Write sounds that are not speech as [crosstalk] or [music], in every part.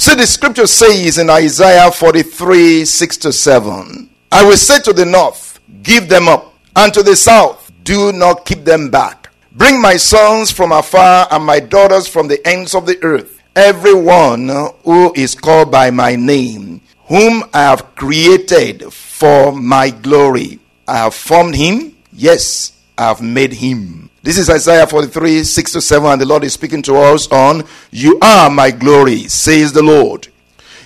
See, the scripture says in Isaiah 43 6 to 7, I will say to the north, Give them up, and to the south, Do not keep them back. Bring my sons from afar and my daughters from the ends of the earth, everyone who is called by my name, whom I have created for my glory. I have formed him, yes, I have made him. This is Isaiah 43, 6 to 7, and the Lord is speaking to us on, You are my glory, says the Lord.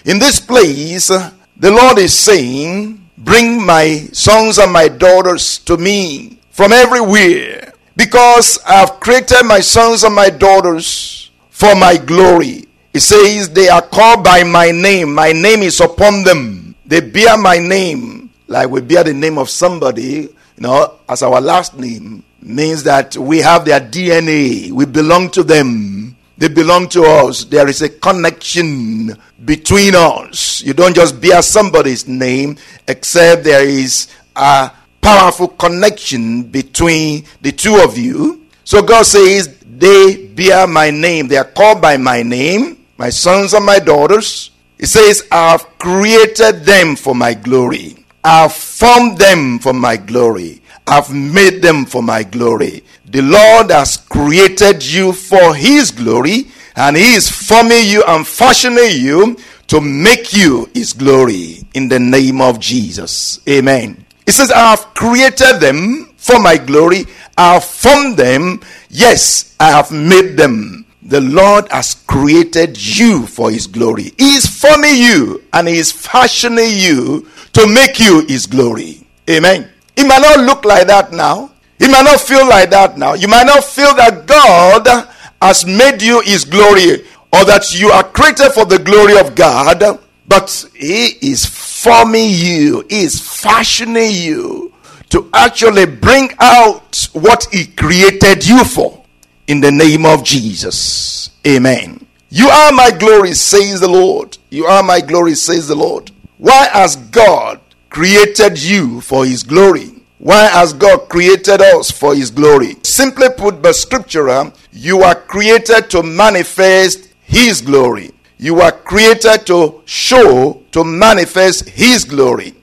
In this place, the Lord is saying, Bring my sons and my daughters to me from everywhere, because I have created my sons and my daughters for my glory. It says, They are called by my name, my name is upon them. They bear my name, like we bear the name of somebody, you know, as our last name means that we have their DNA. We belong to them. They belong to us. There is a connection between us. You don't just bear somebody's name, except there is a powerful connection between the two of you. So God says, They bear my name. They are called by my name, my sons and my daughters. He says, I have created them for my glory. I have formed them for my glory. I've made them for my glory. The Lord has created you for His glory, and He is forming you and fashioning you to make you His glory in the name of Jesus. Amen. It says, I have created them for my glory. I have formed them. Yes, I have made them. The Lord has created you for His glory. He is forming you and He is fashioning you to make you His glory. Amen. It might not look like that now. It might not feel like that now. You might not feel that God has made you his glory or that you are created for the glory of God, but he is forming you, he is fashioning you to actually bring out what he created you for in the name of Jesus. Amen. You are my glory, says the Lord. You are my glory, says the Lord. Why has God created you for his glory. Why has God created us for his glory? Simply put, by scripture, um, you are created to manifest his glory. You are created to show, to manifest his glory.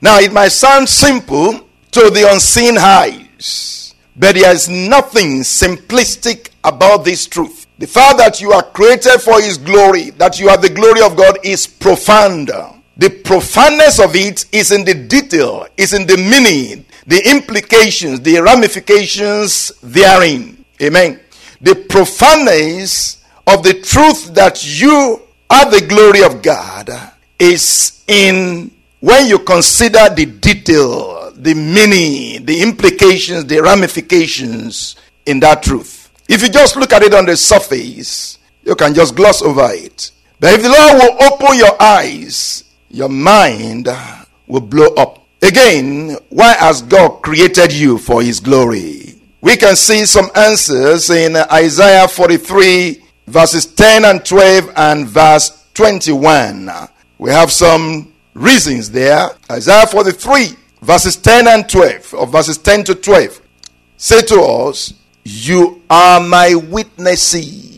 Now, it might sound simple to the unseen eyes, but there is nothing simplistic about this truth. The fact that you are created for his glory, that you are the glory of God, is profound. The profoundness of it is in the detail, is in the meaning, the implications, the ramifications therein. Amen. The profoundness of the truth that you are the glory of God is in when you consider the detail, the meaning, the implications, the ramifications in that truth. If you just look at it on the surface, you can just gloss over it. But if the Lord will open your eyes your mind will blow up. Again, why has God created you for His glory? We can see some answers in Isaiah 43, verses 10 and 12, and verse 21. We have some reasons there. Isaiah 43, verses 10 and 12, or verses 10 to 12, say to us, You are my witnesses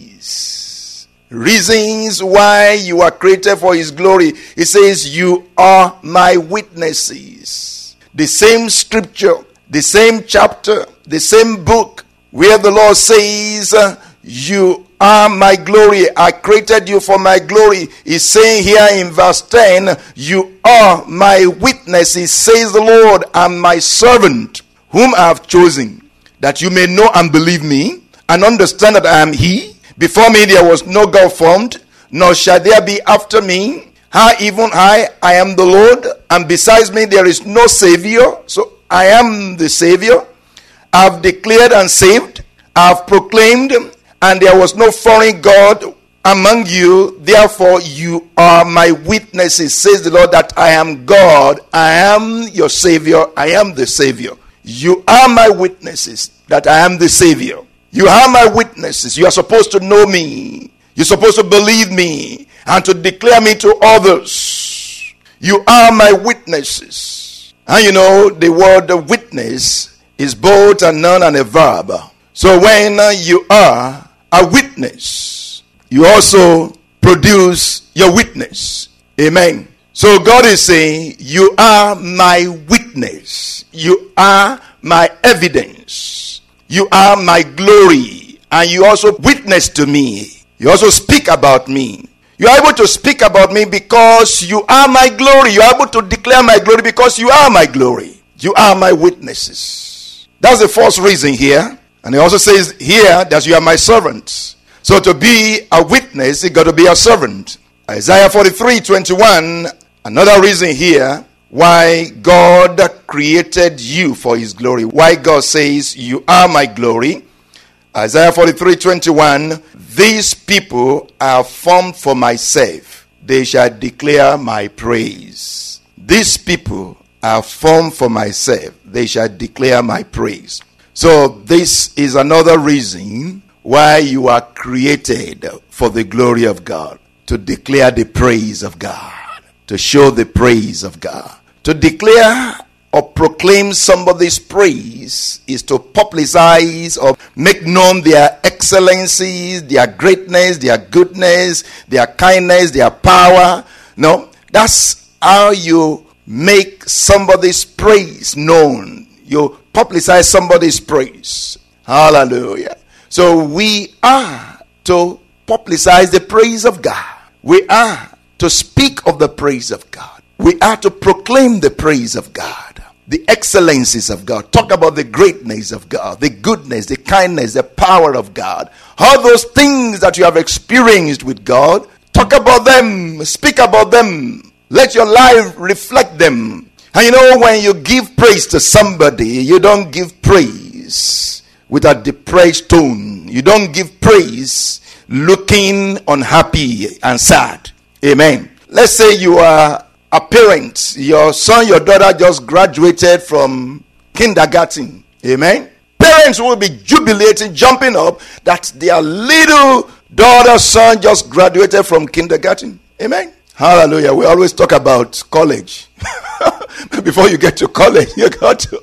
reasons why you are created for his glory. He says, You are my witnesses. The same scripture, the same chapter, the same book where the Lord says, You are my glory. I created you for my glory. He's saying here in verse 10, You are my witnesses, says the Lord, and my servant, whom I have chosen, that you may know and believe me and understand that I am He before me there was no God formed, nor shall there be after me. How even I, I am the Lord, and besides me there is no Savior. So I am the Savior. I have declared and saved. I have proclaimed, and there was no foreign God among you, therefore you are my witnesses, says the Lord, that I am God, I am your Savior, I am the Savior. You are my witnesses that I am the Savior. You are my witnesses. You are supposed to know me. You're supposed to believe me and to declare me to others. You are my witnesses. And you know, the word witness is both a noun and a verb. So when you are a witness, you also produce your witness. Amen. So God is saying, You are my witness. You are my evidence. You are my glory. And you also witness to me. You also speak about me. You are able to speak about me because you are my glory. You are able to declare my glory because you are my glory. You are my witnesses. That's the first reason here. And he also says here that you are my servants. So to be a witness, you got to be a servant. Isaiah 43 21 Another reason here why God created you for his glory. Why God says, You are my glory. Isaiah 43 21. These people are formed for myself. They shall declare my praise. These people are formed for myself. They shall declare my praise. So, this is another reason why you are created for the glory of God, to declare the praise of God to show the praise of God. To declare or proclaim somebody's praise is to publicize or make known their excellencies, their greatness, their goodness, their kindness, their power. No, that's how you make somebody's praise known. You publicize somebody's praise. Hallelujah. So we are to publicize the praise of God. We are to speak of the praise of God. We are to proclaim the praise of God, the excellencies of God. Talk about the greatness of God, the goodness, the kindness, the power of God. All those things that you have experienced with God, talk about them, speak about them. Let your life reflect them. And you know, when you give praise to somebody, you don't give praise with a depressed tone. You don't give praise looking unhappy and sad. Amen. Let's say you are a parent, your son, your daughter just graduated from kindergarten. Amen. Parents will be jubilating, jumping up that their little daughter, son just graduated from kindergarten. Amen. Hallelujah. We always talk about college. [laughs] Before you get to college, [laughs] you got to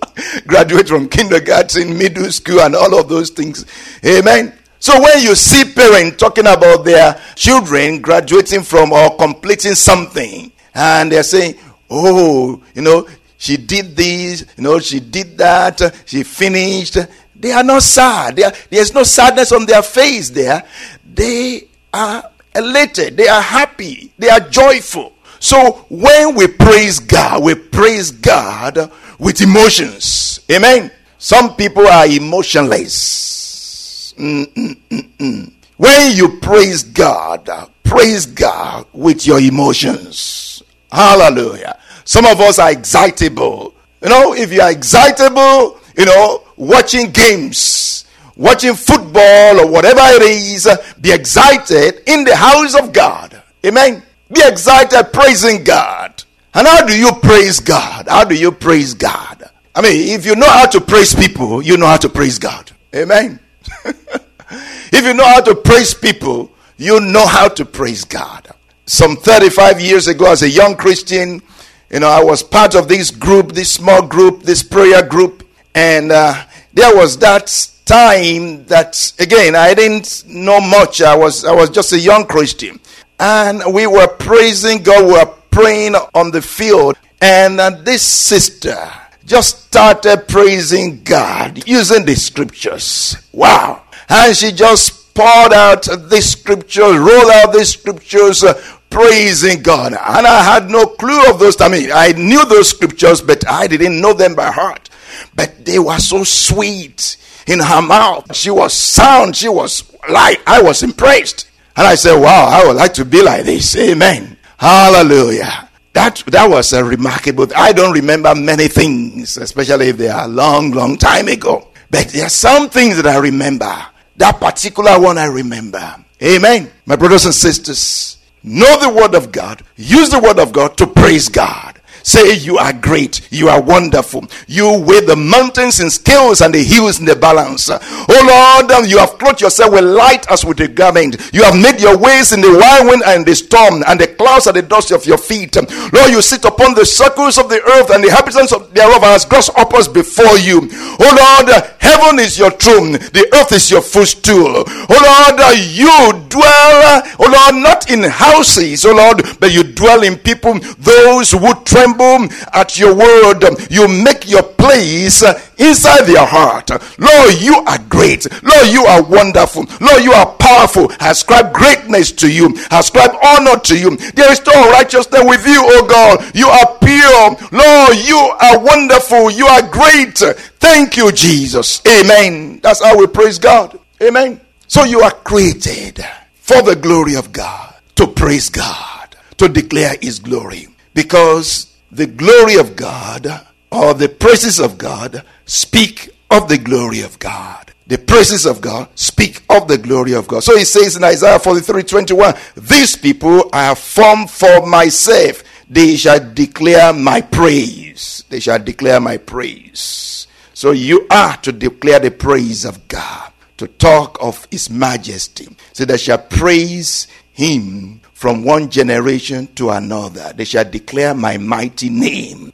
graduate from kindergarten, middle school, and all of those things. Amen. So when you see parents talking about their children graduating from or completing something, and they're saying, "Oh, you know, she did this, you know, she did that, she finished," they are not sad. Are, there's no sadness on their face. There, they are elated. They are happy. They are joyful. So when we praise God, we praise God with emotions. Amen. Some people are emotionless Mm-mm-mm-mm. When you praise God, praise God with your emotions. Hallelujah. Some of us are excitable. You know, if you are excitable, you know, watching games, watching football or whatever it is, be excited in the house of God. Amen. Be excited praising God. And how do you praise God? How do you praise God? I mean, if you know how to praise people, you know how to praise God. Amen. [laughs] if you know how to praise people, you know how to praise God. Some 35 years ago, as a young Christian, you know, I was part of this group, this small group, this prayer group, and uh, there was that time that again I didn't know much. I was I was just a young Christian, and we were praising God. We were praying on the field, and uh, this sister just started praising God using the scriptures. Wow. And she just poured out the scriptures, rolled out the scriptures, uh, praising God. And I had no clue of those. I mean, I knew those scriptures, but I didn't know them by heart. But they were so sweet in her mouth. She was sound. She was like, I was impressed. And I said, wow, I would like to be like this. Amen. Hallelujah. That that was a remarkable. I don't remember many things, especially if they are a long, long time ago. But there are some things that I remember. That particular one I remember. Amen. My brothers and sisters, know the word of God. Use the word of God to praise God. Say, You are great. You are wonderful. You weigh the mountains in scales and the hills in the balance. Oh Lord, um, you have clothed yourself with light as with a garment. You have made your ways in the whirlwind and the storm, and the clouds are the dust of your feet. Lord, you sit upon the circles of the earth, and the inhabitants of thereof are as grasshoppers before you. Oh Lord, uh, heaven is your throne, the earth is your footstool. Oh Lord, uh, you dwell, uh, oh Lord, not in houses, oh Lord, but you dwell in people, those who tremble tremble at your word. You make your place uh, inside their heart. Lord, you are great. Lord, you are wonderful. Lord, you are powerful. Ascribe greatness to you. Ascribe honor to you. There is no righteousness with you, oh God. You are pure. Lord, you are wonderful. You are great. Thank you, Jesus. Amen. That's how we praise God. Amen. So you are created for the glory of God, to praise God, to declare His glory. Because the glory of God or the praises of God speak of the glory of God. The praises of God speak of the glory of God. So he says in Isaiah 43 21, These people are formed for myself. They shall declare my praise. They shall declare my praise. So you are to declare the praise of God, to talk of his majesty. So they shall praise him from one generation to another. They shall declare my mighty name.